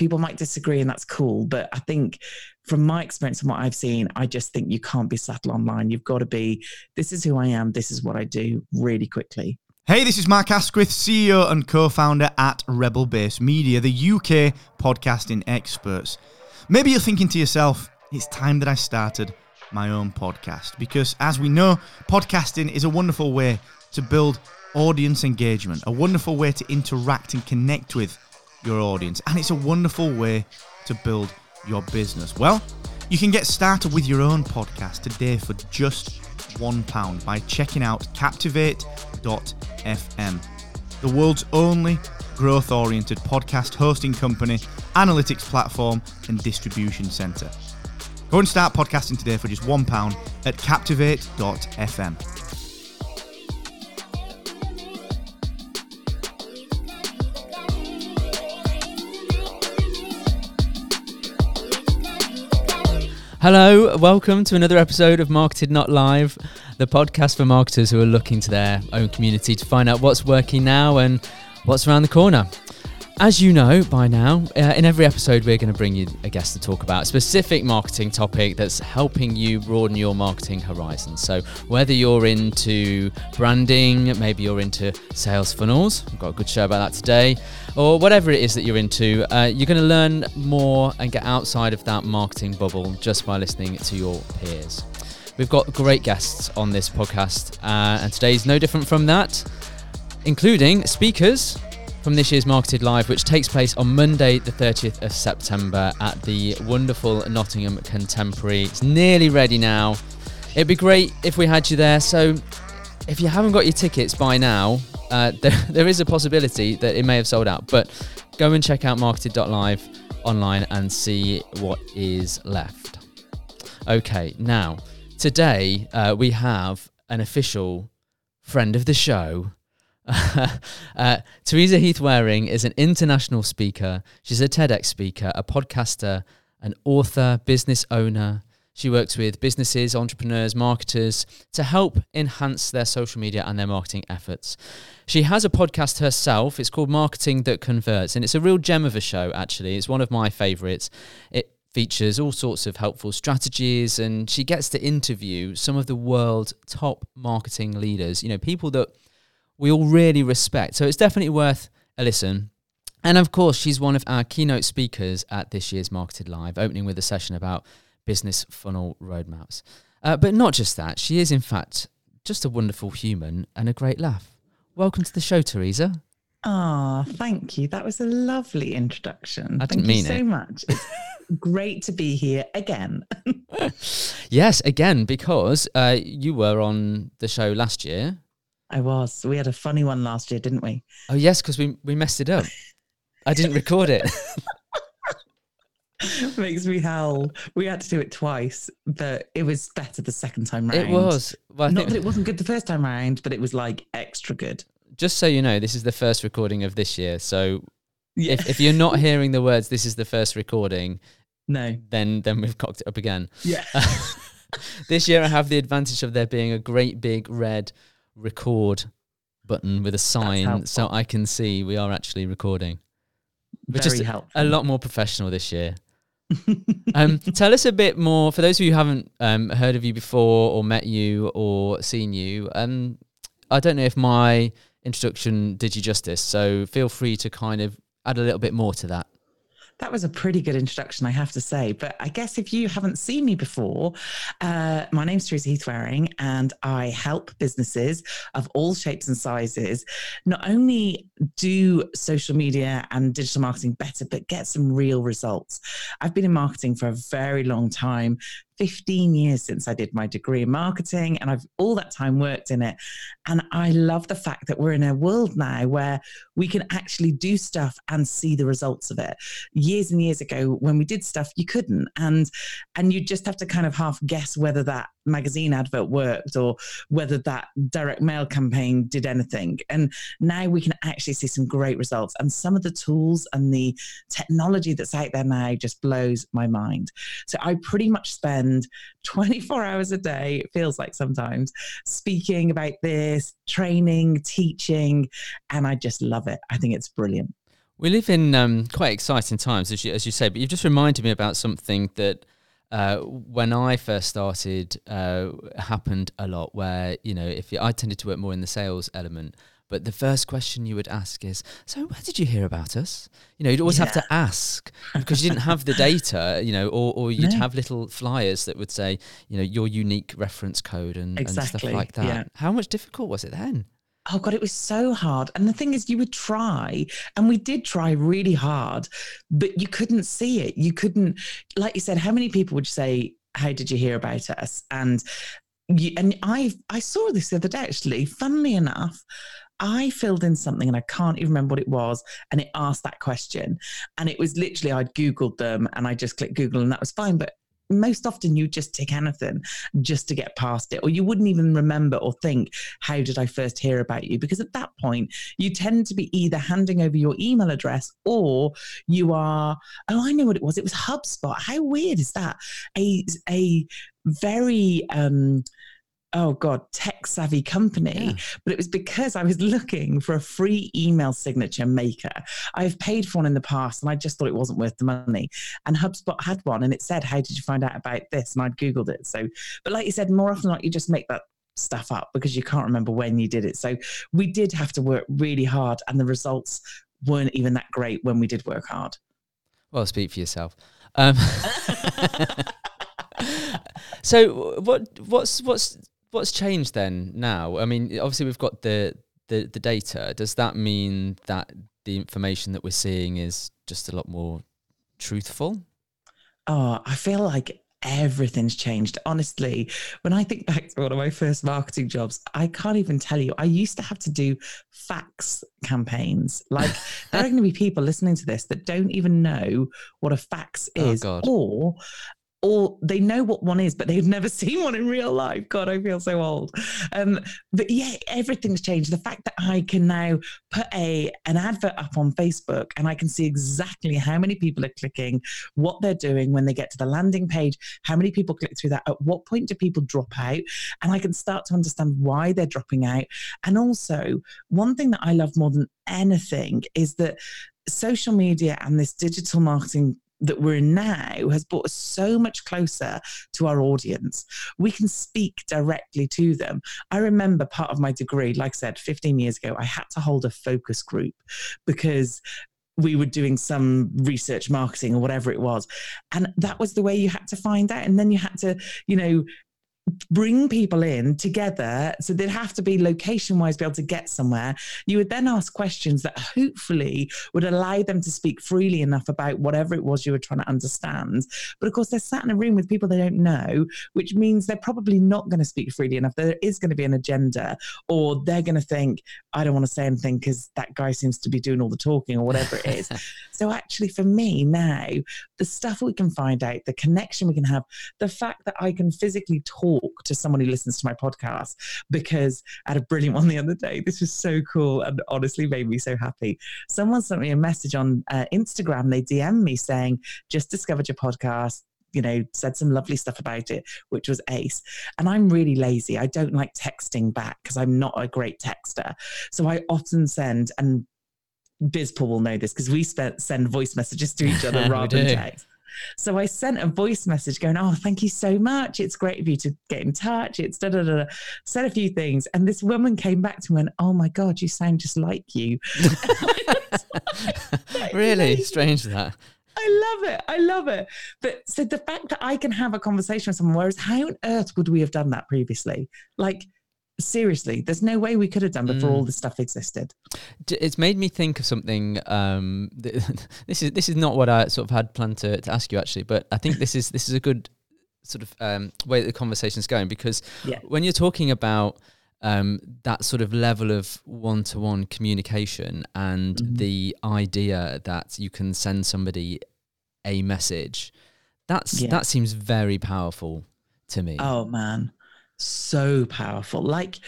people might disagree and that's cool. But I think from my experience and what I've seen, I just think you can't be subtle online. You've got to be, this is who I am, this is what I do really quickly. Hey, this is Mark Asquith, CEO and co founder at Rebel Base Media, the UK podcasting experts. Maybe you're thinking to yourself, it's time that I started my own podcast. Because as we know, podcasting is a wonderful way to build audience engagement, a wonderful way to interact and connect with your audience, and it's a wonderful way to build your business. Well, you can get started with your own podcast today for just £1 by checking out captivate.fm, the world's only growth oriented podcast hosting company, analytics platform, and distribution center. Go and start podcasting today for just £1 at captivate.fm. Hello, welcome to another episode of Marketed Not Live, the podcast for marketers who are looking to their own community to find out what's working now and what's around the corner. As you know by now, uh, in every episode, we're going to bring you a guest to talk about a specific marketing topic that's helping you broaden your marketing horizons. So, whether you're into branding, maybe you're into sales funnels, we've got a good show about that today, or whatever it is that you're into, uh, you're going to learn more and get outside of that marketing bubble just by listening to your peers. We've got great guests on this podcast, uh, and today's no different from that, including speakers from this year's Marketed Live, which takes place on Monday, the 30th of September at the wonderful Nottingham Contemporary. It's nearly ready now. It'd be great if we had you there. So, if you haven't got your tickets by now, uh, there, there is a possibility that it may have sold out. But go and check out marketed.live online and see what is left. Okay, now, today uh, we have an official friend of the show uh, Teresa Heath Wareing is an international speaker. She's a TEDx speaker, a podcaster, an author, business owner. She works with businesses, entrepreneurs, marketers to help enhance their social media and their marketing efforts. She has a podcast herself. It's called Marketing That Converts, and it's a real gem of a show, actually. It's one of my favorites. It features all sorts of helpful strategies, and she gets to interview some of the world's top marketing leaders, you know, people that we all really respect. So it's definitely worth a listen. And of course, she's one of our keynote speakers at this year's Marketed Live, opening with a session about business funnel roadmaps. Uh, but not just that, she is, in fact, just a wonderful human and a great laugh. Welcome to the show, Teresa. Ah, oh, thank you. That was a lovely introduction. I didn't thank mean you it. so much. It's great to be here again. yes, again, because uh, you were on the show last year. I was. We had a funny one last year, didn't we? Oh yes, because we we messed it up. I didn't record it. Makes me howl. We had to do it twice, but it was better the second time round. It was. Well, Not that it wasn't good the first time round, but it was like extra good. Just so you know, this is the first recording of this year. So yeah. if, if you're not hearing the words, this is the first recording. No. Then then we've cocked it up again. Yeah. this year I have the advantage of there being a great big red record button with a sign so I can see we are actually recording. Which is helpful. a lot more professional this year. um, tell us a bit more for those of you who haven't um, heard of you before or met you or seen you. Um, I don't know if my introduction did you justice, so feel free to kind of add a little bit more to that. That was a pretty good introduction, I have to say. But I guess if you haven't seen me before, uh, my name's Teresa Heath-Wareing, and I help businesses of all shapes and sizes not only do social media and digital marketing better, but get some real results. I've been in marketing for a very long time, 15 years since I did my degree in marketing, and I've all that time worked in it. And I love the fact that we're in a world now where we can actually do stuff and see the results of it. Years and years ago, when we did stuff, you couldn't, and and you just have to kind of half guess whether that magazine advert worked or whether that direct mail campaign did anything. And now we can actually see some great results. And some of the tools and the technology that's out there now just blows my mind. So I pretty much spend 24 hours a day, it feels like sometimes, speaking about this, training, teaching, and I just love it. I think it's brilliant. We live in um, quite exciting times, as you, as you say, but you've just reminded me about something that uh, when I first started uh, happened a lot. Where you know, if you, I tended to work more in the sales element, but the first question you would ask is, "So, where did you hear about us?" You know, you'd always yeah. have to ask because you didn't have the data, you know, or, or you'd no. have little flyers that would say, you know, your unique reference code and, exactly. and stuff like that. Yeah. How much difficult was it then? Oh God, it was so hard. And the thing is, you would try, and we did try really hard, but you couldn't see it. You couldn't, like you said, how many people would say, How did you hear about us? And you, and I I saw this the other day actually, funnily enough. I filled in something and I can't even remember what it was. And it asked that question. And it was literally, I'd Googled them and I just clicked Google and that was fine. But most often you just tick anything just to get past it, or you wouldn't even remember or think, How did I first hear about you? Because at that point, you tend to be either handing over your email address or you are, Oh, I know what it was. It was HubSpot. How weird is that? A, a very, um, oh god tech savvy company. Yeah. but it was because i was looking for a free email signature maker. I've paid for one in the past and i just thought it wasn't worth the money. And hubspot had one and it said how did you find out about this? And i'd googled it. So but like you said more often than not you just make that stuff up because you can't remember when you did it. So we did have to work really hard and the results weren't even that great when we did work hard. Well speak for yourself. Um, so what what's what's what's changed then now? I mean, obviously we've got the, the the data. Does that mean that the information that we're seeing is just a lot more truthful? Oh, I feel like everything's changed. Honestly, when I think back to one of my first marketing jobs, I can't even tell you. I used to have to do fax campaigns. Like there are going to be people listening to this that don't even know what a fax oh, is, oh, or or they know what one is, but they've never seen one in real life. God, I feel so old. Um, but yeah, everything's changed. The fact that I can now put a an advert up on Facebook and I can see exactly how many people are clicking, what they're doing when they get to the landing page, how many people click through that, at what point do people drop out, and I can start to understand why they're dropping out. And also, one thing that I love more than anything is that social media and this digital marketing that we're in now has brought us so much closer to our audience. We can speak directly to them. I remember part of my degree, like I said, 15 years ago, I had to hold a focus group because we were doing some research marketing or whatever it was and that was the way you had to find out and then you had to you know bring people in together. So they'd have to be location wise, be able to get somewhere. You would then ask questions that hopefully would allow them to speak freely enough about whatever it was you were trying to understand. But of course, they're sat in a room with people they don't know, which means they're probably not going to speak freely enough. There is going to be an agenda, or they're going to think, I don't want to say anything because that guy seems to be doing all the talking or whatever it is. so actually, for me now, the stuff we can find out, the connection we can have, the fact that I can physically talk talk to someone who listens to my podcast because I had a brilliant one the other day. This was so cool and honestly made me so happy. Someone sent me a message on uh, Instagram. They DM me saying, just discovered your podcast you know, said some lovely stuff about it, which was ace. And I'm really lazy. I don't like texting back because I'm not a great texter. So I often send, and Bizpaul will know this because we send voice messages to each other rather than text. So I sent a voice message going, Oh, thank you so much. It's great of you to get in touch. It's da da da. Said a few things. And this woman came back to me and went, Oh my God, you sound just like you. really? Strange that. I love it. I love it. But so the fact that I can have a conversation with someone, whereas how on earth would we have done that previously? Like, seriously, there's no way we could have done before mm. all this stuff existed. It's made me think of something. Um, this is this is not what I sort of had planned to, to ask you actually, but I think this is this is a good sort of um, way the conversation's going because yeah. when you're talking about um, that sort of level of one-to-one communication and mm-hmm. the idea that you can send somebody a message, that's yeah. that seems very powerful to me. Oh man, so powerful. Like,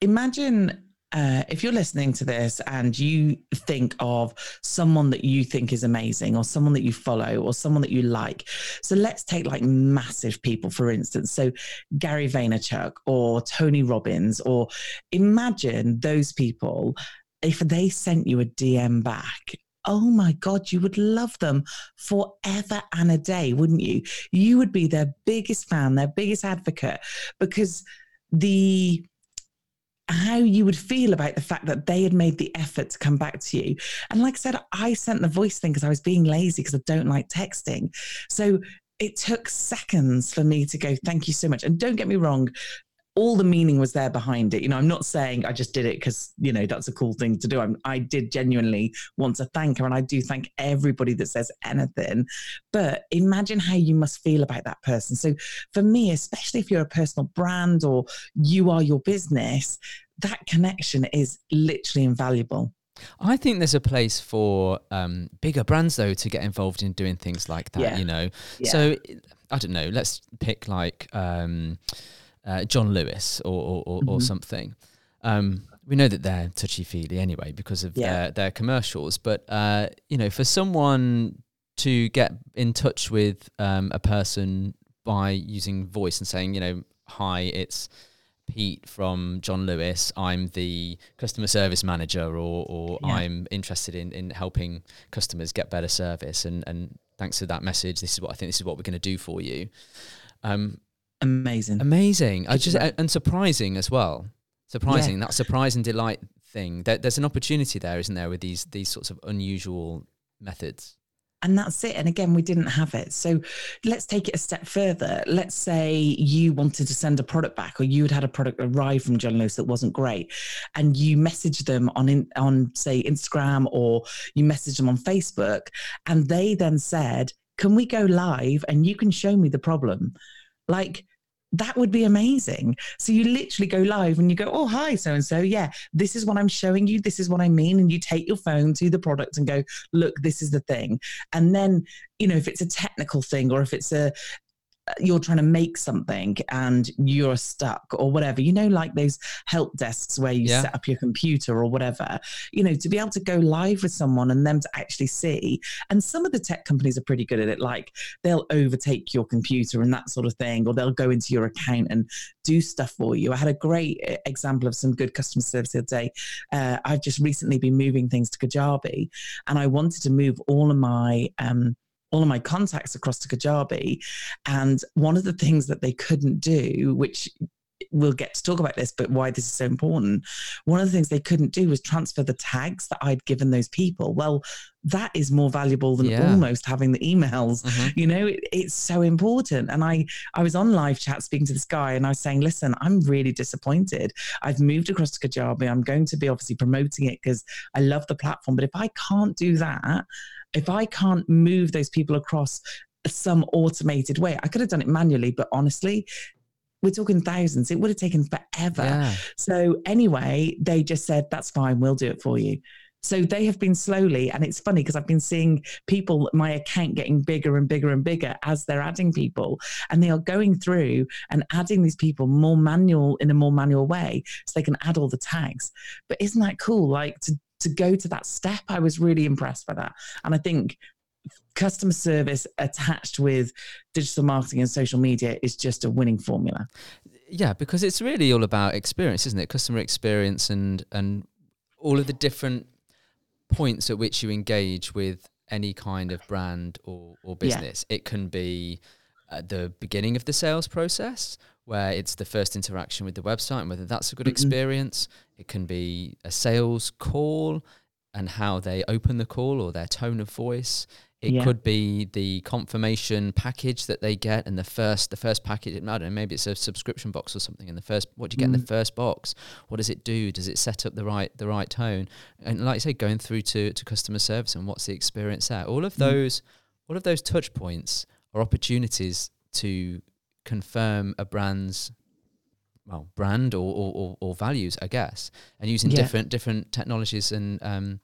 imagine uh, if you're listening to this and you think of someone that you think is amazing or someone that you follow or someone that you like. So let's take like massive people, for instance. So Gary Vaynerchuk or Tony Robbins, or imagine those people if they sent you a DM back oh my God, you would love them forever and a day, wouldn't you? You would be their biggest fan, their biggest advocate, because the how you would feel about the fact that they had made the effort to come back to you. And like I said, I sent the voice thing because I was being lazy because I don't like texting. So it took seconds for me to go, thank you so much. And don't get me wrong, all the meaning was there behind it. You know, I'm not saying I just did it because, you know, that's a cool thing to do. I'm, I did genuinely want to thank her. And I do thank everybody that says anything. But imagine how you must feel about that person. So for me, especially if you're a personal brand or you are your business, that connection is literally invaluable. I think there's a place for um, bigger brands though to get involved in doing things like that. Yeah. You know, yeah. so I don't know. Let's pick like um, uh, John Lewis or or, or, mm-hmm. or something. Um, we know that they're touchy feely anyway because of yeah. their their commercials. But uh, you know, for someone to get in touch with um, a person by using voice and saying, you know, hi, it's Pete from John Lewis. I'm the customer service manager, or, or yeah. I'm interested in, in helping customers get better service. And, and thanks to that message, this is what I think this is what we're going to do for you. Um, amazing, amazing. I just and surprising as well. Surprising yeah. that surprise and delight thing. There, there's an opportunity there, isn't there, with these these sorts of unusual methods and that's it. And again, we didn't have it. So let's take it a step further. Let's say you wanted to send a product back, or you had had a product arrive from John Lewis that wasn't great, and you message them on in, on say Instagram or you message them on Facebook, and they then said, "Can we go live and you can show me the problem?" Like that would be amazing. So you literally go live and you go, oh, hi, so and so. Yeah, this is what I'm showing you. This is what I mean. And you take your phone to the product and go, look, this is the thing. And then, you know, if it's a technical thing or if it's a, you're trying to make something and you're stuck or whatever you know like those help desks where you yeah. set up your computer or whatever you know to be able to go live with someone and them to actually see. And some of the tech companies are pretty good at it like they'll overtake your computer and that sort of thing or they'll go into your account and do stuff for you. I had a great eh, example of some good customer service the other day. Uh, i've just recently been moving things to kajabi and i wanted to move all of my um, all of my contacts across to Kajabi. And one of the things that they couldn't do, which we'll get to talk about this, but why this is so important. One of the things they couldn't do was transfer the tags that I'd given those people. Well, that is more valuable than yeah. almost having the emails. Mm-hmm. You know, it, it's so important. And I, I was on live chat speaking to this guy, and I was saying, "Listen, I'm really disappointed. I've moved across to Kajabi. I'm going to be obviously promoting it because I love the platform. But if I can't do that, if I can't move those people across some automated way, I could have done it manually, but honestly, we're talking thousands. It would have taken forever. Yeah. So anyway, they just said, that's fine, we'll do it for you. So they have been slowly, and it's funny because I've been seeing people, my account getting bigger and bigger and bigger as they're adding people, and they are going through and adding these people more manual in a more manual way, so they can add all the tags. But isn't that cool? Like to to go to that step, I was really impressed by that. And I think customer service attached with digital marketing and social media is just a winning formula. Yeah, because it's really all about experience, isn't it? Customer experience and and all of the different points at which you engage with any kind of brand or, or business. Yeah. It can be at the beginning of the sales process where it's the first interaction with the website and whether that's a good mm-hmm. experience. It can be a sales call and how they open the call or their tone of voice. It yeah. could be the confirmation package that they get and the first the first package. I don't know, maybe it's a subscription box or something. And the first, what do you get mm. in the mm. first box? What does it do? Does it set up the right the right tone? And like I say, going through to to customer service and what's the experience there? All of mm. those, all of those touch points are opportunities to confirm a brand's well brand or, or, or, values, I guess, and using yeah. different different technologies and um,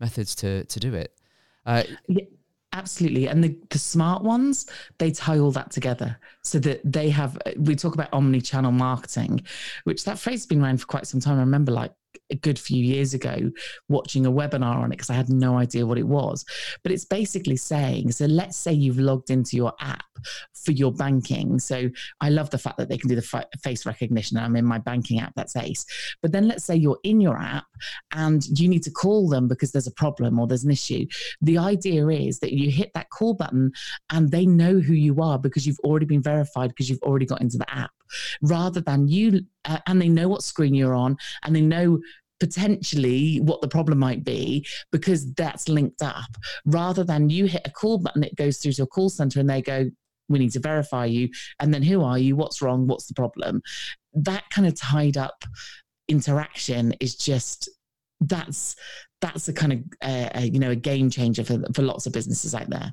methods to to do it. Uh, yeah, absolutely, and the the smart ones they tie all that together so that they have. We talk about omni-channel marketing, which that phrase has been around for quite some time. I remember like a good few years ago watching a webinar on it because I had no idea what it was. But it's basically saying so let's say you've logged into your app for your banking. So I love the fact that they can do the fi- face recognition. I'm in my banking app, that's Ace. But then let's say you're in your app and you need to call them because there's a problem or there's an issue. The idea is that you hit that call button and they know who you are because you've already been verified because you've already got into the app rather than you, uh, and they know what screen you're on and they know potentially what the problem might be because that's linked up. Rather than you hit a call button it goes through to a call center and they go we need to verify you and then who are you? What's wrong? What's the problem? That kind of tied up interaction is just that's that's a kind of uh, a, you know a game changer for for lots of businesses out there.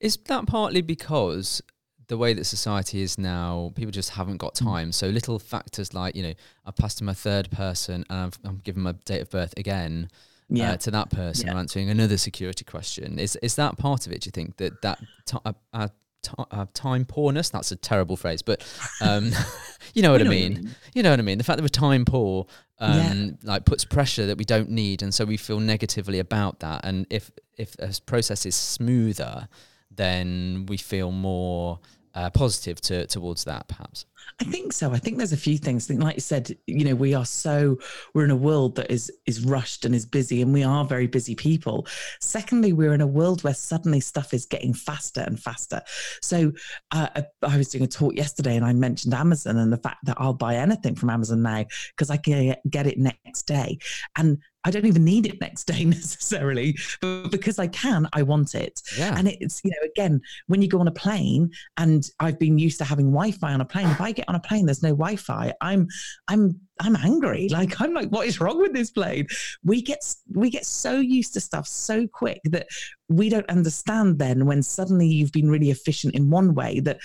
Is that partly because the way that society is now, people just haven't got mm. time. So little factors like, you know, I've passed to my third person and I've, I'm giving my date of birth again. Uh, yeah. Uh, to that person yeah. answering another security question is is that part of it do you think that that t- uh, uh, t- time poorness that's a terrible phrase but um, you know what I mean. mean. you know what I mean the fact that we're time poor um, yeah. like puts pressure that we don't need and so we feel negatively about that and if if a process is smoother then we feel more uh, positive to, towards that, perhaps. I think so. I think there's a few things. Like you said, you know, we are so we're in a world that is is rushed and is busy, and we are very busy people. Secondly, we're in a world where suddenly stuff is getting faster and faster. So uh, I was doing a talk yesterday, and I mentioned Amazon and the fact that I'll buy anything from Amazon now because I can get it next day. And I don't even need it next day necessarily, but because I can, I want it. Yeah. And it's, you know, again, when you go on a plane and I've been used to having Wi-Fi on a plane, if I get on a plane, there's no Wi-Fi, I'm I'm I'm angry. Like I'm like, what is wrong with this plane? We get we get so used to stuff so quick that we don't understand then when suddenly you've been really efficient in one way that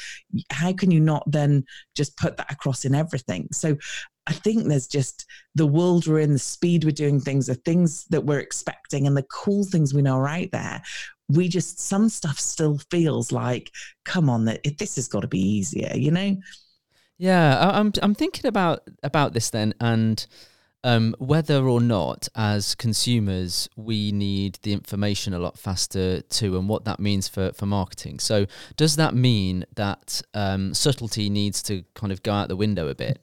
how can you not then just put that across in everything? So I think there's just the world we're in, the speed we're doing things, the things that we're expecting, and the cool things we know are out there. We just some stuff still feels like, come on, that this has got to be easier, you know? Yeah, I, I'm I'm thinking about about this then, and um, whether or not, as consumers, we need the information a lot faster too, and what that means for, for marketing. So, does that mean that um, subtlety needs to kind of go out the window a bit?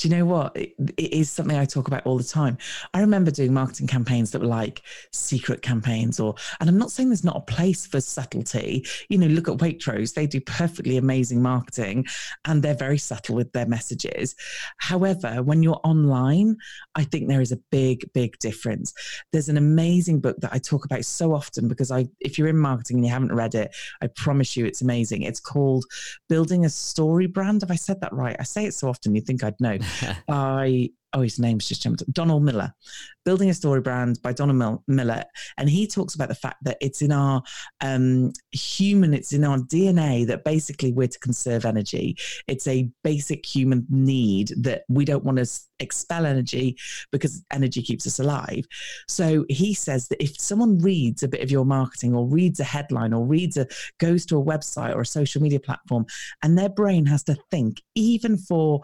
Do you know what? It, it is something I talk about all the time. I remember doing marketing campaigns that were like secret campaigns, or, and I'm not saying there's not a place for subtlety. You know, look at Waitrose, they do perfectly amazing marketing and they're very subtle with their messages. However, when you're online, I think there is a big, big difference. There's an amazing book that I talk about so often because I, if you're in marketing and you haven't read it, I promise you it's amazing. It's called Building a Story Brand. Have I said that right? I say it so often you think I'd know by oh his name's just jumped Donald Miller, Building a Story Brand by Donald Miller, and he talks about the fact that it's in our um, human, it's in our DNA that basically we're to conserve energy. It's a basic human need that we don't want to expel energy because energy keeps us alive. So he says that if someone reads a bit of your marketing or reads a headline or reads a goes to a website or a social media platform and their brain has to think even for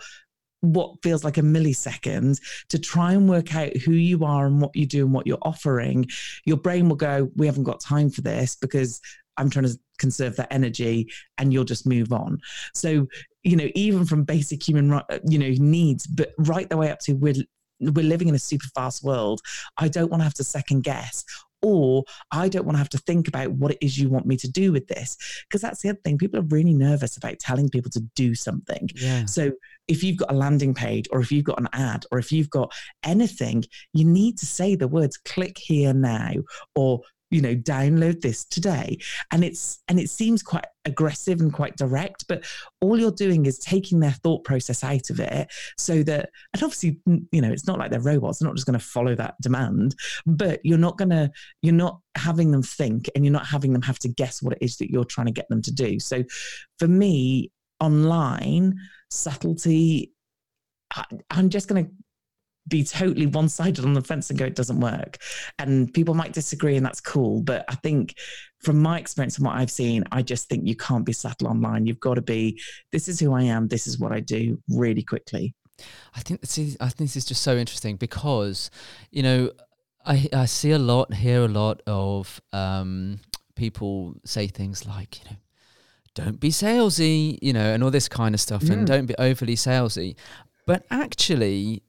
what feels like a millisecond to try and work out who you are and what you do and what you're offering, your brain will go, We haven't got time for this because I'm trying to conserve that energy and you'll just move on. So, you know, even from basic human, uh, you know, needs, but right the way up to we're, we're living in a super fast world. I don't want to have to second guess or I don't want to have to think about what it is you want me to do with this. Because that's the other thing. People are really nervous about telling people to do something. Yeah. So if you've got a landing page or if you've got an ad or if you've got anything, you need to say the words click here now or you know download this today. And it's and it seems quite aggressive and quite direct but all you're doing is taking their thought process out of it so that and obviously you know it's not like they're robots they're not just going to follow that demand but you're not going to you're not having them think and you're not having them have to guess what it is that you're trying to get them to do. So for me online subtlety I, i'm just going to be totally one sided on the fence and go, it doesn't work. And people might disagree, and that's cool. But I think from my experience and what I've seen, I just think you can't be subtle online. You've got to be, this is who I am, this is what I do really quickly. I think see, I think this is just so interesting because, you know, I I see a lot, hear a lot of um, people say things like, you know, don't be salesy, you know, and all this kind of stuff, Mm. and don't be overly salesy. But actually,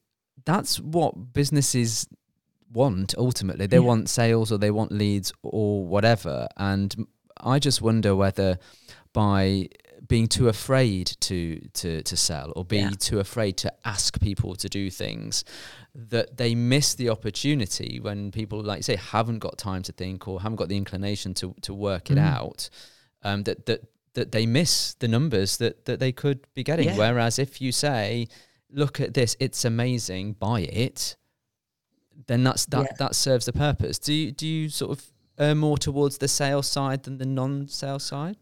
that's what businesses want ultimately. They Yeah. want sales or they want leads or whatever. And I just wonder whether by being too afraid to to to sell or being Yeah. too afraid to ask people to do things that they miss the opportunity when people like you say haven't got time to think or haven't got the inclination to to work it Mm. out um, that that that they miss the numbers that that they could be getting Yeah. whereas if you say look at this it's amazing buy it then that's that Yeah. that serves the purpose do you do you sort of err more towards the sales side than the non-sales side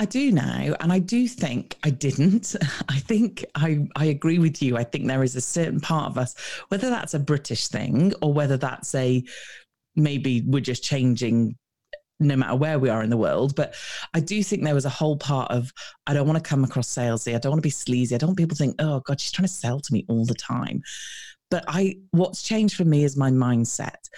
I do now, and I do think I didn't. I think I I agree with you. I think there is a certain part of us, whether that's a British thing or whether that's a maybe we're just changing no matter where we are in the world. But I do think there was a whole part of I don't want to come across salesy. I don't want to be sleazy. I don't want people to think, oh God, she's trying to sell to me all the time. But I what's changed for me is my mindset.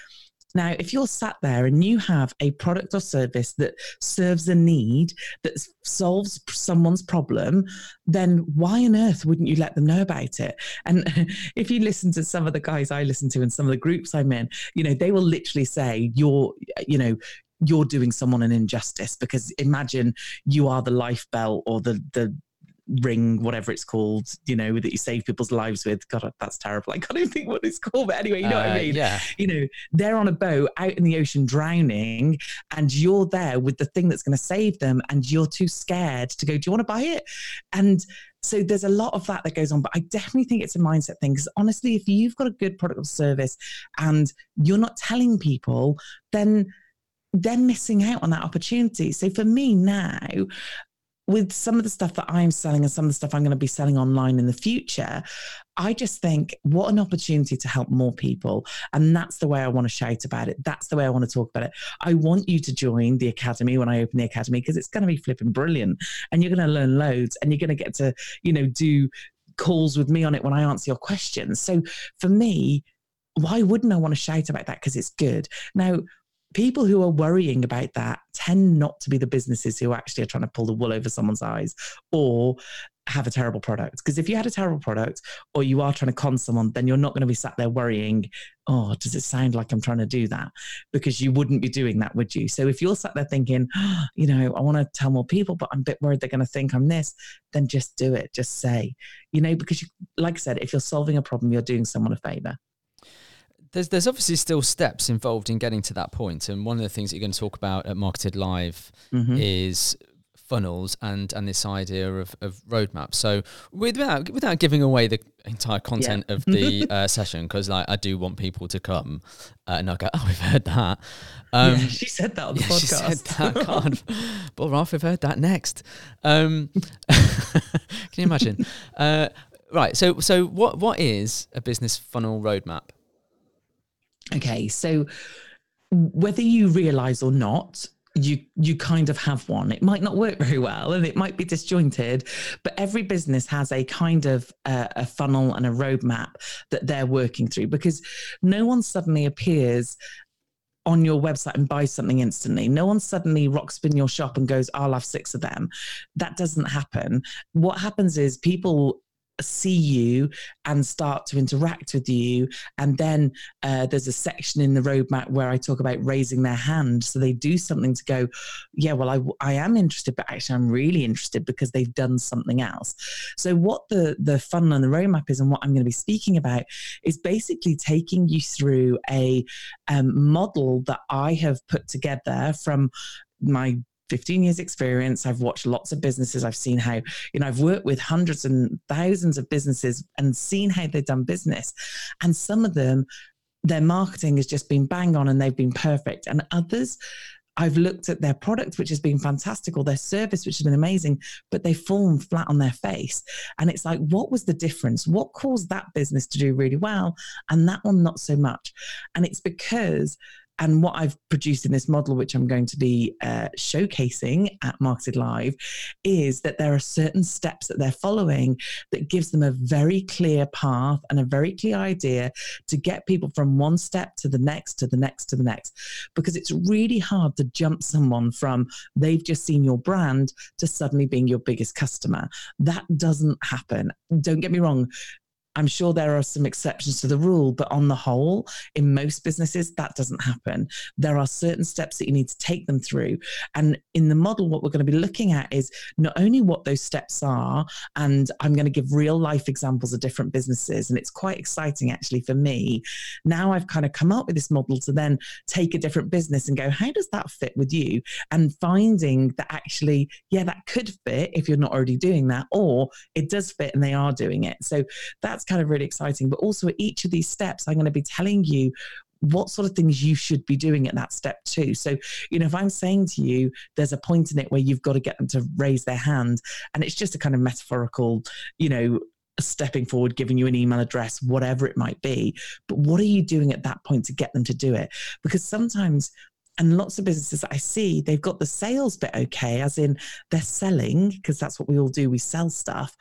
Now, if you're sat there and you have a product or service that serves a need, that solves someone's problem, then why on earth wouldn't you let them know about it? And if you listen to some of the guys I listen to and some of the groups I'm in, you know, they will literally say, you're, you know, you're doing someone an injustice because imagine you are the life belt or the the ring, whatever it's called, you know, that you save people's lives with. God, that's terrible. I can't even think what it's called. But anyway, you know what Uh, I mean? yeah you know, they're on a boat out in the ocean drowning, and you're there with the thing that's going to save them, and you're too scared to go, Do you want to buy it? And so there's a lot of that that goes on, but I definitely think it's a mindset thing because honestly, if you've got a good product or service and you're not telling people, then they're missing out on that opportunity. So for me now, with some of the stuff that I'm selling and some of the stuff I'm going to be selling online in the future, I just think what an opportunity to help more people. And that's the way I want to shout about it. That's the way I want to talk about it. I want you to join the academy when I open the academy because it's going to be flipping brilliant and you're going to learn loads and you're going to get to, you know, do calls with me on it when I answer your questions. So for me, why wouldn't I want to shout about that? Because it's good. Now, people who are worrying about that tend not to be the businesses who actually are trying to pull the wool over someone's eyes or have a terrible product. Because if you had a terrible product or you are trying to con someone, then you're not going to be sat there worrying, oh, does it sound like I'm trying to do that? Because you wouldn't be doing that, would you? So if you're sat there thinking, oh, you know, I want to tell more people, but I'm a bit worried they're going to think I'm this, then just do it. Just say, you know, because you, like I said, if you're solving a problem, you're doing someone a favor. There's there's obviously still steps involved in getting to that point, and one of the things that you're going to talk about at Marketed Live Mhm. is funnels and and this idea of, of roadmap. So without without giving away the entire content of the uh, session, because like I do want people to come uh, and I go, oh, we've heard that. Um, yeah, she said that on the yeah, she said podcast. that. God, but Ralph, we've heard that next. Um, can you imagine? Uh, right. So so what what is a business funnel roadmap? Okay, so whether you realize or not, you you kind of have one. It might not work very well, and it might be disjointed, but every business has a kind of uh, a funnel and a roadmap that they're working through because no one suddenly appears on your website and buys something instantly. No one suddenly rocks in your shop and goes, "I'll have six of them." That doesn't happen. What happens is people see you and start to interact with you and then uh, there's a section in the roadmap where I talk about raising their hand. So they do something to go, yeah, well, I, I am interested, but actually I'm really interested because they've done something else. So what the, the funnel and the roadmap is and what I'm going to be speaking about is basically taking you through a um, model that I have put together from my 15 years experience i've watched lots of businesses i've seen how you know i've worked with hundreds and thousands of businesses and seen how they've done business and some of them their marketing has just been bang on and they've been perfect and others I've looked at their product, which has been fantastic, or their service, which has been amazing, but they've fallen flat on their face. And it's like, what was the difference? What caused that business to do really well and that one not so much? And it's because And what I've produced in this model, which I'm going to be uh, showcasing at Marketed Live, is that there are certain steps that they're following that gives them a very clear path and a very clear idea to get people from one step to the next, to the next, to the next. Because it's really hard to jump someone from they've just seen your brand to suddenly being your biggest customer. That doesn't happen. Don't get me wrong. I'm sure there are some exceptions to the rule, but on the whole, in most businesses, that doesn't happen. There are certain steps that you need to take them through. And in the model, what we're going to be looking at is not only what those steps are, and I'm going to give real life examples of different businesses. And it's quite exciting actually for me. Now I've kind of come up with this model to then take a different business and go, how does that fit with you? And finding that actually, yeah, that could fit if you're not already doing that, or it does fit and they are doing it. So that's that's kind of really exciting. But also at each of these steps, I'm going to be telling you what sort of things you should be doing at that step too. So, you know, if I'm saying to you, there's a point in it where you've got to get them to raise their hand, and it's just a kind of metaphorical, you know, stepping forward, giving you an email address, whatever it might be. But what are you doing at that point to get them to do it? Because sometimes and lots of businesses I see, they've got the sales bit okay, as in they're selling, because that's what we all do, we sell stuff,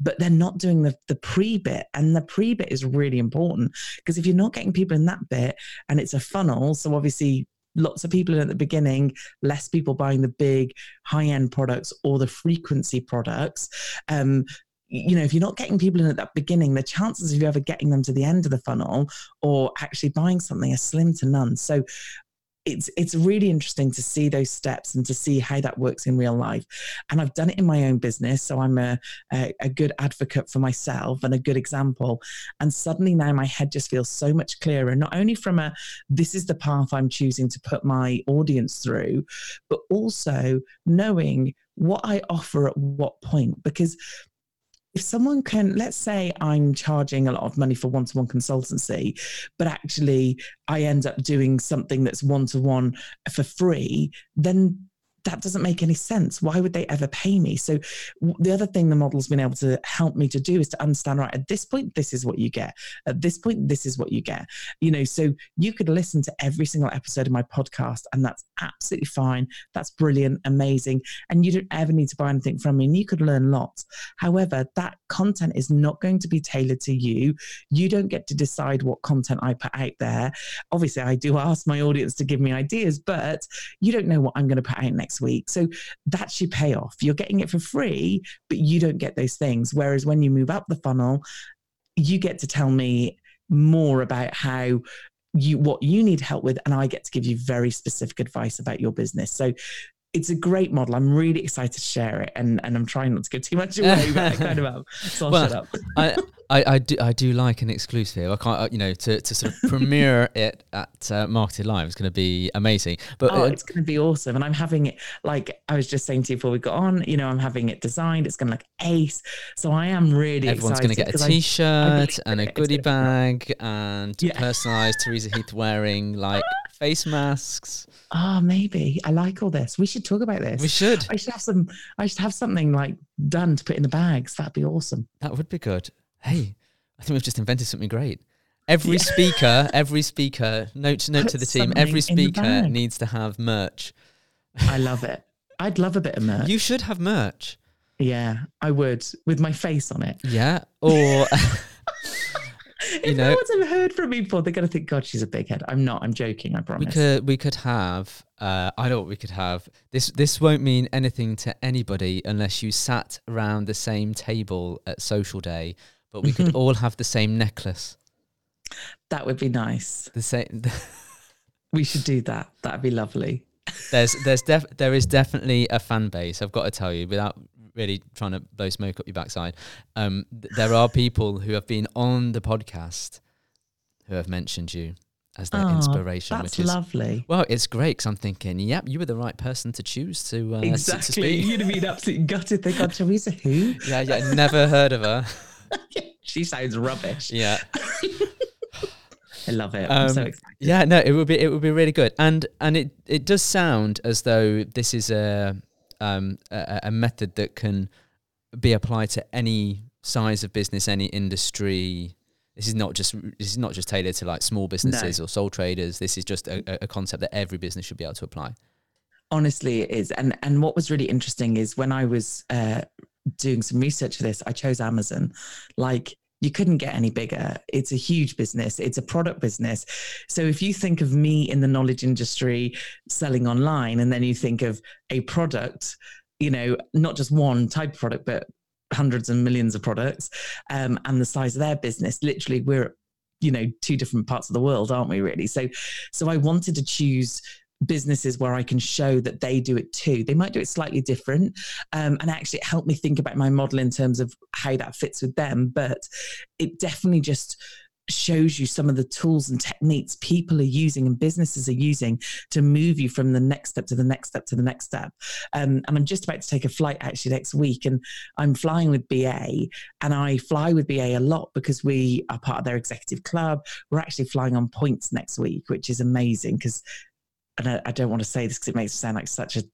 but they're not doing the, the pre bit. And the pre bit is really important because if you're not getting people in that bit and it's a funnel, so obviously lots of people at the beginning, less people buying the big high end products or the frequency products. Um, you know, if you're not getting people in at that beginning, the chances of you ever getting them to the end of the funnel or actually buying something are slim to none. So it's it's really interesting to see those steps and to see how that works in real life. And i've done it in my own business so i'm a, a, a, good advocate for myself and a good example. And suddenly now my head just feels so much clearer not only from a this is the path i'm choosing to put my audience through but also knowing what i offer at what point. Because if someone can, let's say I'm charging a lot of money for one to one consultancy, but actually I end up doing something that's one to one for free, then that doesn't make any sense. Why would they ever pay me? So the other thing the model's been able to help me to do is to understand, right, at this point, this is what you get. At this point, this is what you get. You know, so you could listen to every single episode of my podcast and that's absolutely fine. That's brilliant, amazing. And you don't ever need to buy anything from me and you could learn lots. However, that content is not going to be tailored to you. You don't get to decide what content I put out there. Obviously, I do ask my audience to give me ideas, but you don't know what I'm going to put out next next week. So that's your payoff. You're getting it for free, but you don't get those things. Whereas when you move up the funnel, you get to tell me more about how you what you need help with and I get to give you very specific advice about your business. So it's a great model. I'm really excited to share it, and, and I'm trying not to give too much away, but I kind of am. So I'll well, shut up. I, I, I, do I do like an exclusive. I can't, uh, you know, to, to sort of premiere it at uh, Marketed Live is going to be amazing. But oh, uh, it's going to be awesome, and I'm having it like I was just saying to you before we got on. You know, I'm having it designed. It's going to look ace. So I am really. Everyone's going to get a T-shirt I, I and a goodie bag and yeah. personalised Teresa Heath-Wareing like face masks. Oh, maybe I like all this. We should talk about this. We should. I should have some. I should have something like done to put in the bags. That'd be awesome. That would be good. Hey, I think we've just invented something great. Every yeah. speaker, every speaker, note note put to the team. Every speaker needs to have merch. I love it. I'd love a bit of merch. You should have merch. Yeah, I would with my face on it. Yeah, or if you know, no one's ever heard from me before, they're going to think, God, she's a big head. I'm not. I'm joking. I promise. We could we could have. Uh, I know what we could have. This this won't mean anything to anybody unless you sat around the same table at social day. But we could all have the same necklace. That would be nice. The same. we should do that. That'd be lovely. there's there's def- there is definitely a fan base. I've got to tell you, without really trying to blow smoke up your backside. Um, th- there are people who have been on the podcast who have mentioned you as their oh, inspiration. That's which is, lovely. Well, it's great because I'm thinking, yep, you were the right person to choose to. Uh, exactly. To You'd have been absolutely gutted. They got Teresa who? Yeah, yeah, never heard of her. she sounds rubbish. Yeah. I love it. Um, I'm so um, excited. Yeah, no, it would be it would be really good, and and it it does sound as though this is a um, a, a method that can be applied to any size of business, any industry, this is not just this is not just tailored to like small businesses no. or sole traders. This is just a, a concept that every business should be able to apply. Honestly, it is. And and what was really interesting is when I was uh, doing some research for this, I chose Amazon. Like you couldn't get any bigger. It's a huge business, it's a product business. So if you think of me in the knowledge industry selling online, and then you think of a product, you know, not just one type of product, but hundreds and millions of products um, and the size of their business, literally, we're you know two different parts of the world aren't we really so so i wanted to choose businesses where I can show that they do it too. They might do it slightly different. Um, and actually, it helped me think about my model in terms of how that fits with them. But it definitely just shows you some of the tools and techniques people are using and businesses are using to move you from the next step to the next step to the next step. Um, and I'm just about to take a flight actually next week, and I'm flying with BA, and I fly with BA a lot because we are part of their executive club. We're actually flying on points next week, which is amazing because and I, I don't want to say this because it makes it sound like such a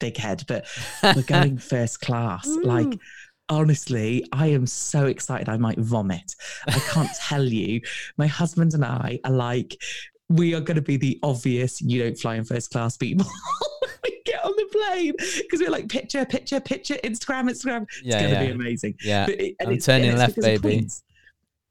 big head, but we're going first class. Mm. Like, honestly, I am so excited I might vomit. I can't tell you. My husband and I are like, we are going to be the obvious you don't fly in first class people. we get on the plane because we're like picture, picture, picture, Instagram, Instagram. Yeah, it's going to yeah. be amazing. Yeah, it, I'm turning left, baby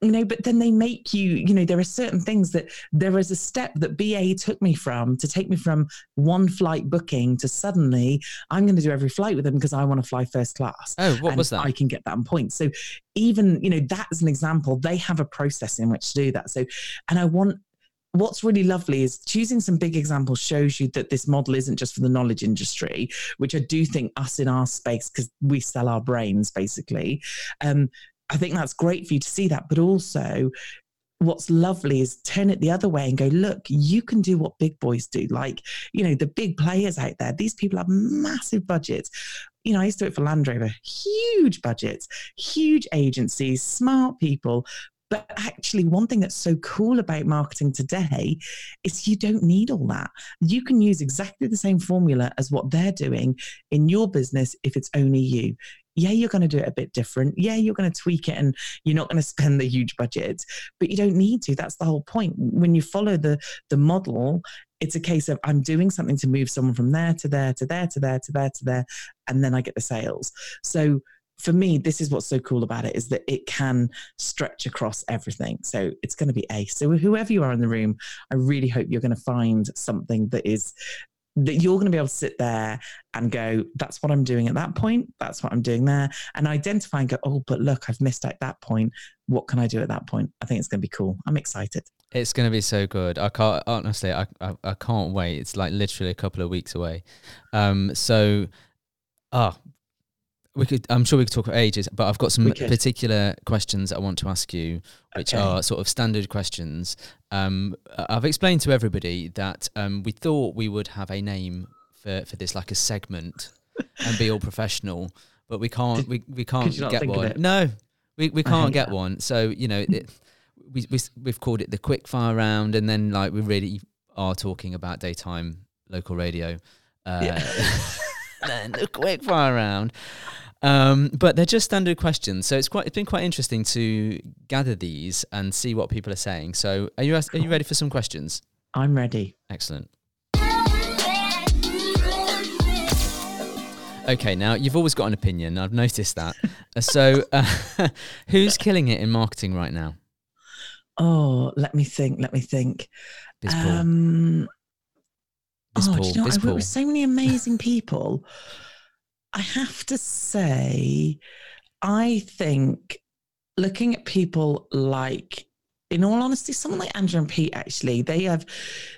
you know but then they make you you know there are certain things that there is a step that ba took me from to take me from one flight booking to suddenly i'm going to do every flight with them because i want to fly first class oh what was that? I can get that on points so even you know that's an example. They have a process in which to do that. So and i want what's really lovely is choosing some big examples shows you that this model isn't just for the knowledge industry, which I do think us in our space, because we sell our brains basically, um, I think that's great for you to see that. But also, what's lovely is turn it the other way and go, look, you can do what big boys do. Like, you know, the big players out there, these people have massive budgets. You know, I used to do it for Land Rover, huge budgets, huge agencies, smart people. But actually, one thing that's so cool about marketing today is you don't need all that. You can use exactly the same formula as what they're doing in your business if it's only you yeah, you're going to do it a bit different. Yeah, you're going to tweak it and you're not going to spend the huge budget, but you don't need to. That's the whole point. When you follow the the model, it's a case of I'm doing something to move someone from there to there to there to there to there to there, and then I get the sales. So for me, this is what's so cool about it is that it can stretch across everything. So it's going to be ace. So whoever you are in the room, I really hope you're going to find something that is that you're going to be able to sit there and go, that's what I'm doing at that point. That's what I'm doing there. And identify and go, oh, but look, I've missed at that point. What can I do at that point? I think it's going to be cool. I'm excited. It's going to be so good. I can't, honestly, I, I, I can't wait. It's like literally a couple of weeks away. Um, so, ah, oh, we could. I'm sure we could talk for ages, but I've got some particular questions I want to ask you, which okay. are sort of standard questions. Um, I've explained to everybody that um, we thought we would have a name for, for this, like a segment, and be all professional, but we can't. We, we can't get one. No, we, we can't get that. one. So you know, it, we, we we've called it the quick fire round, and then like we really are talking about daytime local radio. Uh, yeah. then the quick fire round. Um, but they're just standard questions, so it's quite it's been quite interesting to gather these and see what people are saying. So, are you are you ready for some questions? I'm ready. Excellent. Okay, now you've always got an opinion. I've noticed that. So, uh, who's killing it in marketing right now? Oh, let me think. Let me think. Um, oh, Paul. do you know, I work with so many amazing people. I have to say, I think looking at people like in all honesty, someone like Andrew and Pete, actually, they have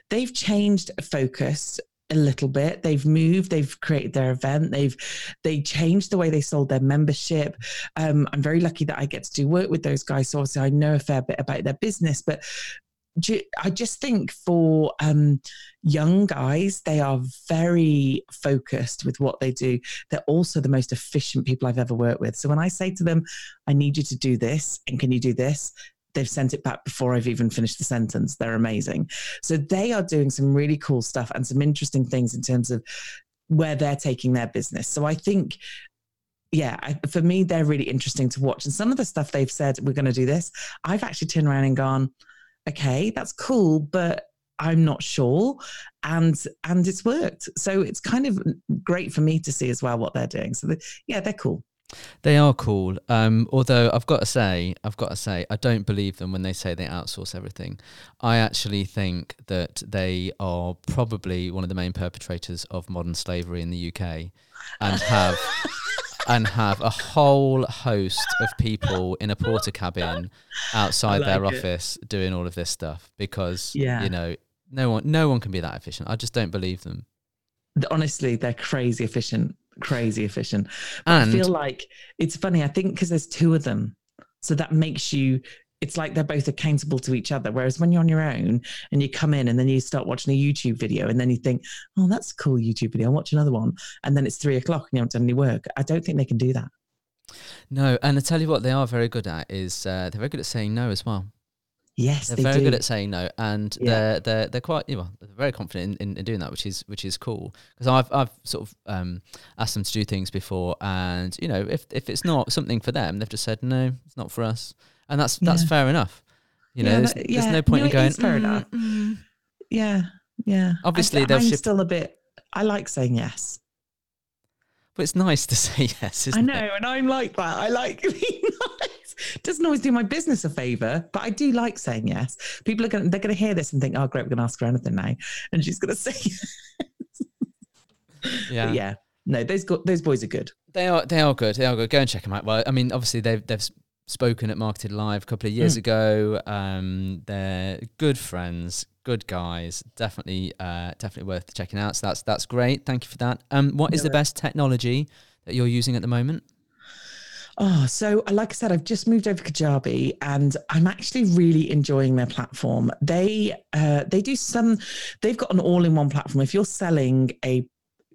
they've changed focus a little bit. They've moved. They've created their event. They've they changed the way they sold their membership. Um, I'm very lucky that I get to do work with those guys. So obviously, I know a fair bit about their business. But I just think for um, young guys, they are very focused with what they do. They're also the most efficient people I've ever worked with. So when I say to them, I need you to do this, and can you do this? They've sent it back before I've even finished the sentence. They're amazing. So they are doing some really cool stuff and some interesting things in terms of where they're taking their business. So I think yeah, I, for me, they're really interesting to watch. And some of the stuff they've said, we're going to do this, I've actually turned around and gone, okay, that's cool, but I'm not sure. And and it's worked. So it's kind of great for me to see as well what they're doing. So the, yeah, they're cool. They are cool. Um, although I've got to say, I've got to say, I don't believe them when they say they outsource everything. I actually think that they are probably one of the main perpetrators of modern slavery in the UK, and have and have a whole host of people in a Portakabin outside like their it. office doing all of this stuff because Yeah. you know no one no one can be that efficient. I just don't believe them. Honestly, they're crazy efficient, crazy efficient. But I feel like it's funny. I think because there's two of them, so that makes you. It's like they're both accountable to each other. Whereas when you're on your own and you come in and then you start watching a YouTube video and then you think, "Oh, that's a cool YouTube video. I'll watch another one," and then it's three o'clock and you haven't done any work. I don't think they can do that. no, and I tell you what they are very good at is uh, they're very good at saying no as well. Yes, They're they very do. good at saying no, and Yeah. they're they're they're quite you know, they're very confident in, in, in doing that, which is which is cool. Because I've I've sort of um, asked them to do things before, and you know if if it's not something for them, they've just said no, it's not for us, and that's that's Yeah. fair enough. You know, Yeah, there's, that- there's no point no, in going. fair "Mm, enough." mm." yeah, yeah. Obviously, I, I'm ship- still a bit. I like saying yes. But it's nice to say yes, I know, it? and I'm like that. I like being nice. Doesn't always do my business a favor, but I do like saying yes. People are going. They're going to hear this and think, "Oh, great, we're going to ask her anything now," and she's going to say, yes. Yeah. But yeah. No, those go- those boys are good. They are they are good. They are good. Go and check them out. Well, I mean, obviously they've they've spoken at Marketed Live a couple of years Mm. ago. Um, they're good friends, good guys. Definitely, uh, definitely worth checking out. So that's that's great. Thank you for that. Um, what is the best technology that you're using at the moment? Oh, so uh, like I said, I've just moved over to Kajabi, and I'm actually really enjoying their platform. They uh, they do some. They've got an all-in-one platform. If you're selling a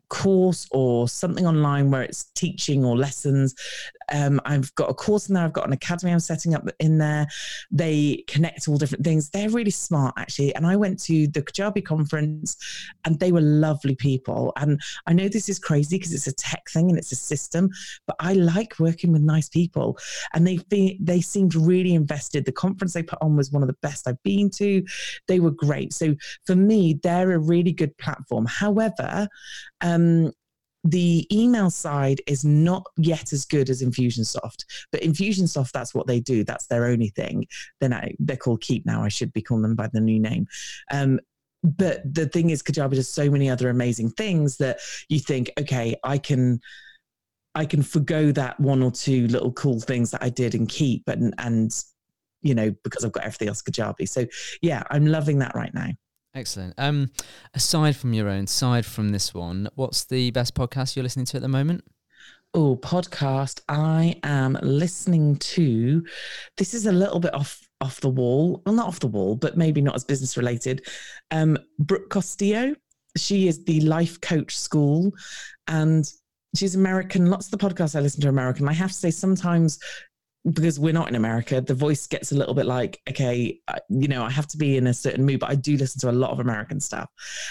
course or something online where it's teaching or lessons. Um, I've got a course in there. I've got an academy I'm setting up in there. They connect all different things. They're really smart, actually. And I went to the Kajabi conference and they were lovely people. And I know this is crazy because it's a tech thing and it's a system, but I like working with nice people. And they fe- they seemed really invested. The conference they put on was one of the best I've been to. They were great. So for me, they're a really good platform. However, um, the email side is not yet as good as Infusionsoft, but Infusionsoft, that's what they do. That's their only thing. They're, now, they're called Keap now. I should be calling them by the new name. Um, but the thing is, Kajabi does so many other amazing things that you think, okay, I can. I can forgo that one or two little cool things that I did and keep and and you know because I've got everything else Kajabi. So yeah, I'm loving that right now. Excellent. Um, aside from your own, aside from this one, what's the best podcast you're listening to at the moment? Oh, podcast. I am listening to. This is a little bit off off the wall. Well, not off the wall, but maybe not as business related. Um, Brooke Castillo. She is the life coach school, and she's American. Lots of the podcasts I listen to are American. I have to say sometimes because we're not in America, the voice gets a little bit like, okay, you know, I have to be in a certain mood, but I do listen to a lot of American stuff.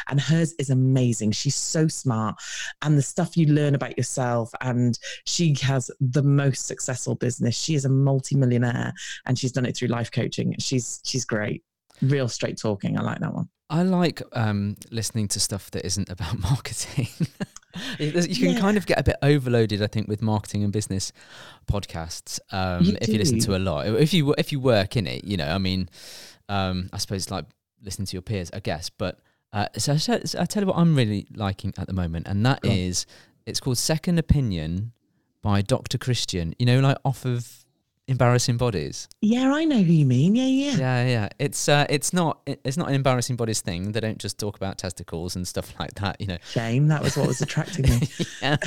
And hers is amazing. She's so smart. And the stuff you learn about yourself, and she has the most successful business. She is a multimillionaire and she's done it through life coaching. She's she's great. Real straight talking. I like that one. I like um, listening to stuff that isn't about marketing. you can Yeah. kind of get a bit overloaded, I think, with marketing and business podcasts. Um, You if you listen to a lot, if you if you work in it, you know, I mean, um, I suppose like listening to your peers, I guess. But uh, so, so, so I tell you what I'm really liking at the moment, and that Go on. is it's called Second Opinion by Dr. Christian. You know, like off of embarrassing bodies. Yeah, I know who you mean. Yeah, yeah. Yeah, yeah. It's uh, it's not it's not an embarrassing bodies thing. They don't just talk about testicles and stuff like that. You know. Shame. That was what was attracting me. yeah.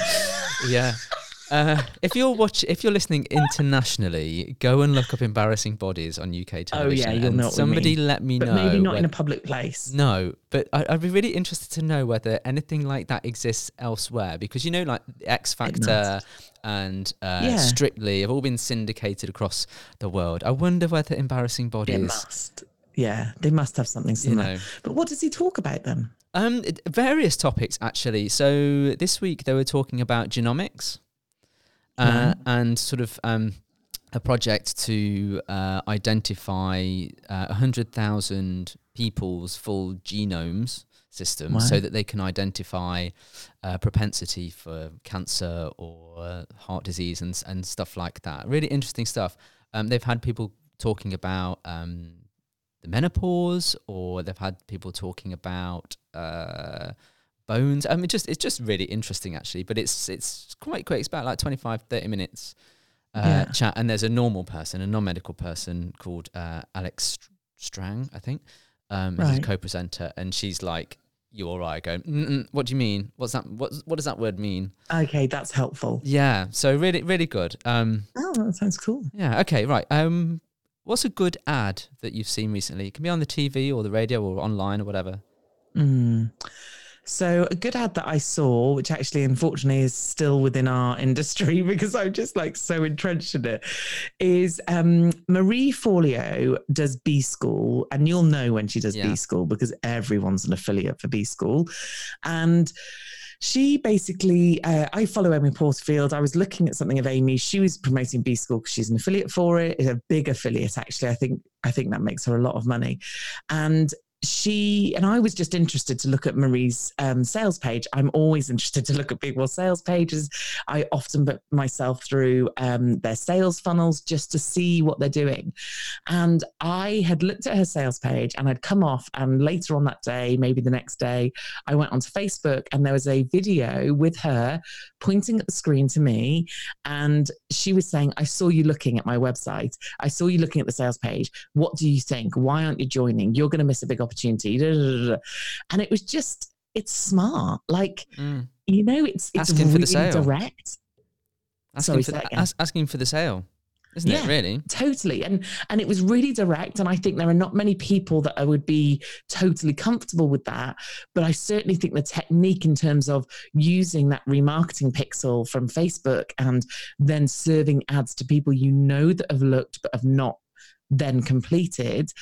yeah. Uh, if you're watch, if you're listening internationally, go and look up embarrassing bodies on UK television. Oh, yeah, you'll know somebody let me But know. maybe not in a public place. no, but I, I'd be really interested to know whether anything like that exists elsewhere because you know, like X Factor and uh, Yeah. Strictly have all been syndicated across the world. I wonder whether embarrassing It bodies, must. Yeah, they must have something you similar. know. But what does he talk about then? Um, various topics actually. So this week they were talking about genomics, uh, and sort of um, a project to uh, identify uh, 100,000 people's full genomes system Wow. so that they can identify uh, propensity for cancer or heart disease and, and stuff like that. Really interesting stuff. Um, they've had people talking about um, the menopause or they've had people talking about uh, bones. I mean, just it's just really interesting actually, but it's it's quite quick. It's about like 25, 30 minutes uh, Yeah. chat. And there's a normal person, a non-medical person called uh, Alex Strang, I think, um, is his Right. co-presenter, and she's like, "You all right?" Going, Mm-mm, "What do you mean? What's that? What what does that word mean?" Okay, that's helpful. Yeah, so really, really good. Um, Oh, that sounds cool. yeah, okay, right. Um, what's a good ad that you've seen recently? It can be on the TV or the radio or online or whatever. Mm. So a good ad that I saw, which actually unfortunately is still within our industry because I'm just like so entrenched in it, is um, Marie Forleo does B School, and you'll know when she does Yeah. B School because everyone's an affiliate for B School, and. She basically, uh, I follow Amy Porterfield. I was looking at something of Amy. She was promoting B School because she's an affiliate for it. It's a big affiliate, actually. I think I think that makes her a lot of money. And she and I was just interested to look at Marie's um, sales page. I'm always interested to look at people's sales pages. I often put myself through um, their sales funnels just to see what they're doing. And I had looked at her sales page and I'd come off. And later on that day, maybe the next day, I went onto Facebook and there was a video with her pointing at the screen to me. And she was saying, I saw you looking at my website. I saw you looking at the sales page. What do you think? Why aren't you joining? You're going to miss a big opportunity. Da. And it was just, it's smart. Like, Mm. you know, it's it's Asking for the really sale. direct. Asking Sorry, for the, asking for the sale, isn't Yeah. it? Really? totally and and it was really direct and i think there are not many people that I would be totally comfortable with that but i certainly think the technique in terms of using that remarketing pixel from facebook and then serving ads to people you know that have looked but have not then completed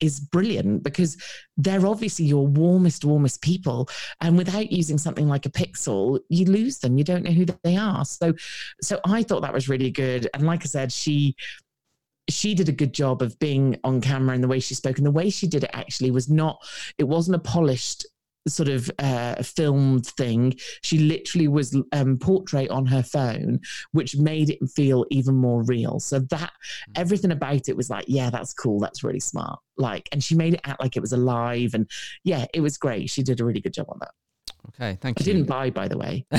is brilliant because they're obviously your warmest warmest people. And without using something like a pixel you lose them. You don't know who they are. So so i thought that was really good. And like i said she she did a good job of being on camera and the way she spoke. And the way she did it actually was not it wasn't a polished sort of uh, filmed thing she literally was um, portrait on her phone which made it feel even more real so that everything about it was like yeah that's cool that's really smart like and she made it act like it was alive and yeah it was great she did a really good job on that Okay, thank i you. didn't buy by the way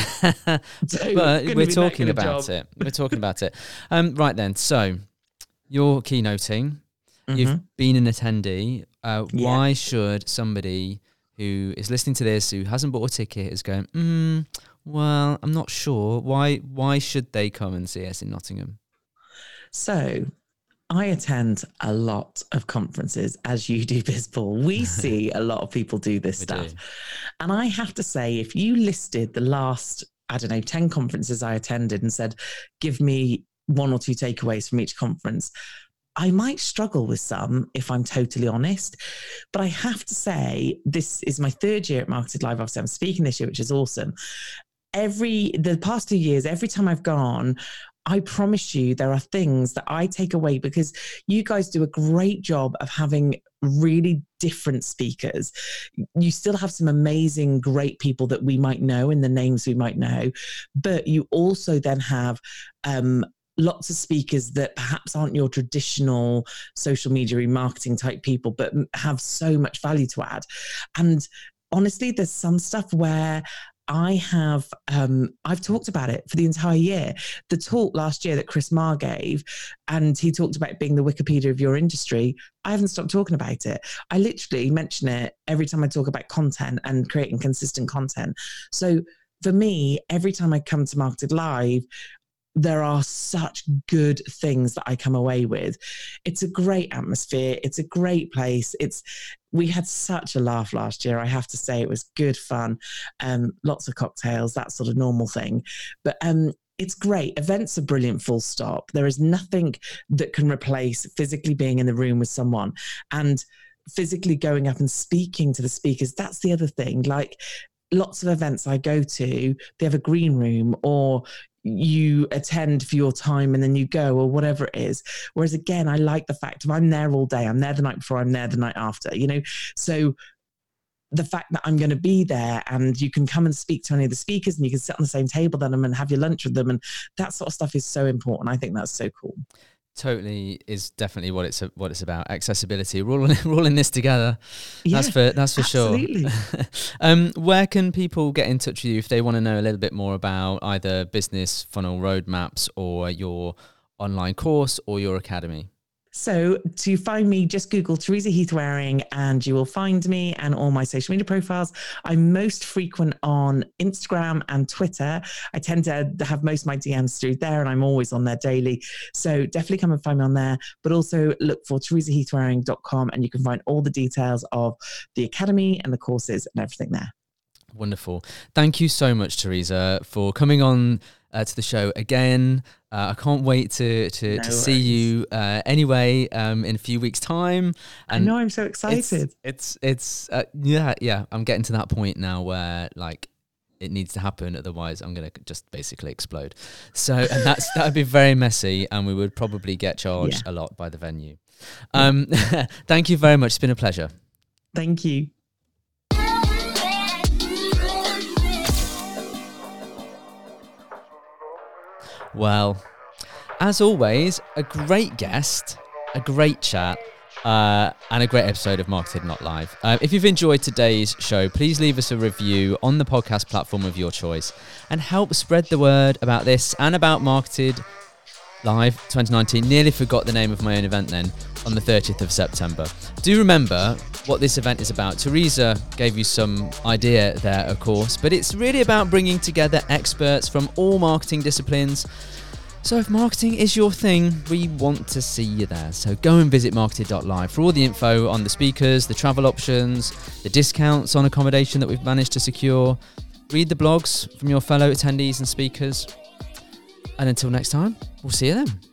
So but we're talking about job. it. We're talking about it. Um, right then. So you're keynoting. Mhm. You've been an attendee. Uh, Yeah. Why should somebody who is listening to this who hasn't bought a ticket is going? Mm, well, I'm not sure. Why? Why should they come and see us in Nottingham? So I attend a lot of conferences, as you do, Bizball. We see a lot of people do this stuff. do. And I have to say, if you listed the last, I don't know, 10 conferences I attended and said, give me one or two takeaways from each conference, I might struggle with some if I'm totally honest. But I have to say, this is my third year at Marketed Live. Obviously, I'm speaking this year, which is awesome. Every the past two years, every time I've gone, I promise you there are things that I take away because you guys do a great job of having really different speakers. You still have some amazing, great people that we might know and the names we might know, but you also then have um, lots of speakers that perhaps aren't your traditional social media remarketing type people, but have so much value to add. And honestly, there's some stuff where I have um, I've talked about it for the entire year. The talk last year that Chris Marr gave, and he talked about being the Wikipedia of your industry. I haven't stopped talking about it. I literally mention it every time I talk about content and creating consistent content. So for me, every time I come to Marketed Live, there are such good things that I come away with. It's a great atmosphere. It's a great place. It's we had such a laugh last year. I have to say it was good fun. Um, lots of cocktails, that sort of normal thing. But um, it's great. Events are brilliant. Full stop. There is nothing that can replace physically being in the room with someone and physically going up and speaking to the speakers. That's the other thing. Like lots of events I go to, they have a green room or you attend for your time and then you go or whatever it is. Whereas again, I like the fact of I'm there all day, I'm there the night before, I'm there the night after, you know. So the fact that I'm going to be there and you can come and speak to any of the speakers and you can sit on the same table with them and have your lunch with them and that sort of stuff is so important. I think that's so cool. Totally is definitely what it's what it's about. Accessibility. We're all in, we're all in this together. Yeah, that's for that's for absolutely. sure. um, where can people get in touch with you if they want to know a little bit more about either business funnel roadmaps or your online course or your academy? So to find me, just Google Teresa Heath Wareing and you will find me and all my social media profiles. I'm most frequent on Instagram and Twitter. I tend to have most of my DMs through there and I'm always on there daily. So definitely come and find me on there, but also look for teresaheathwareing.com and you can find all the details of the academy and the courses and everything there. Wonderful. Thank you so much, Teresa, for coming on uh, to the show again. Uh, I can't wait to to, no to see you uh, anyway um, in a few weeks' time. And I know I'm so excited. It's it's, it's uh, yeah yeah. I'm getting to that point now where like it needs to happen, otherwise I'm gonna just basically explode. So and that's that would be very messy, and we would probably get charged yeah. a lot by the venue. Um, thank you very much. It's been a pleasure. Thank you. Well, as always, a great guest, a great chat, uh, and a great episode of Marketed Not Live. Uh, if you've enjoyed today's show, please leave us a review on the podcast platform of your choice and help spread the word about this and about Marketed Live 2019. Nearly forgot the name of my own event then on the 30th of September. Do remember what this event is about. Teresa gave you some idea there, of course, but it's really about bringing together experts from all marketing disciplines. So, if marketing is your thing, we want to see you there. So, go and visit marketed.live for all the info on the speakers, the travel options, the discounts on accommodation that we've managed to secure. Read the blogs from your fellow attendees and speakers. And until next time, we'll see you then.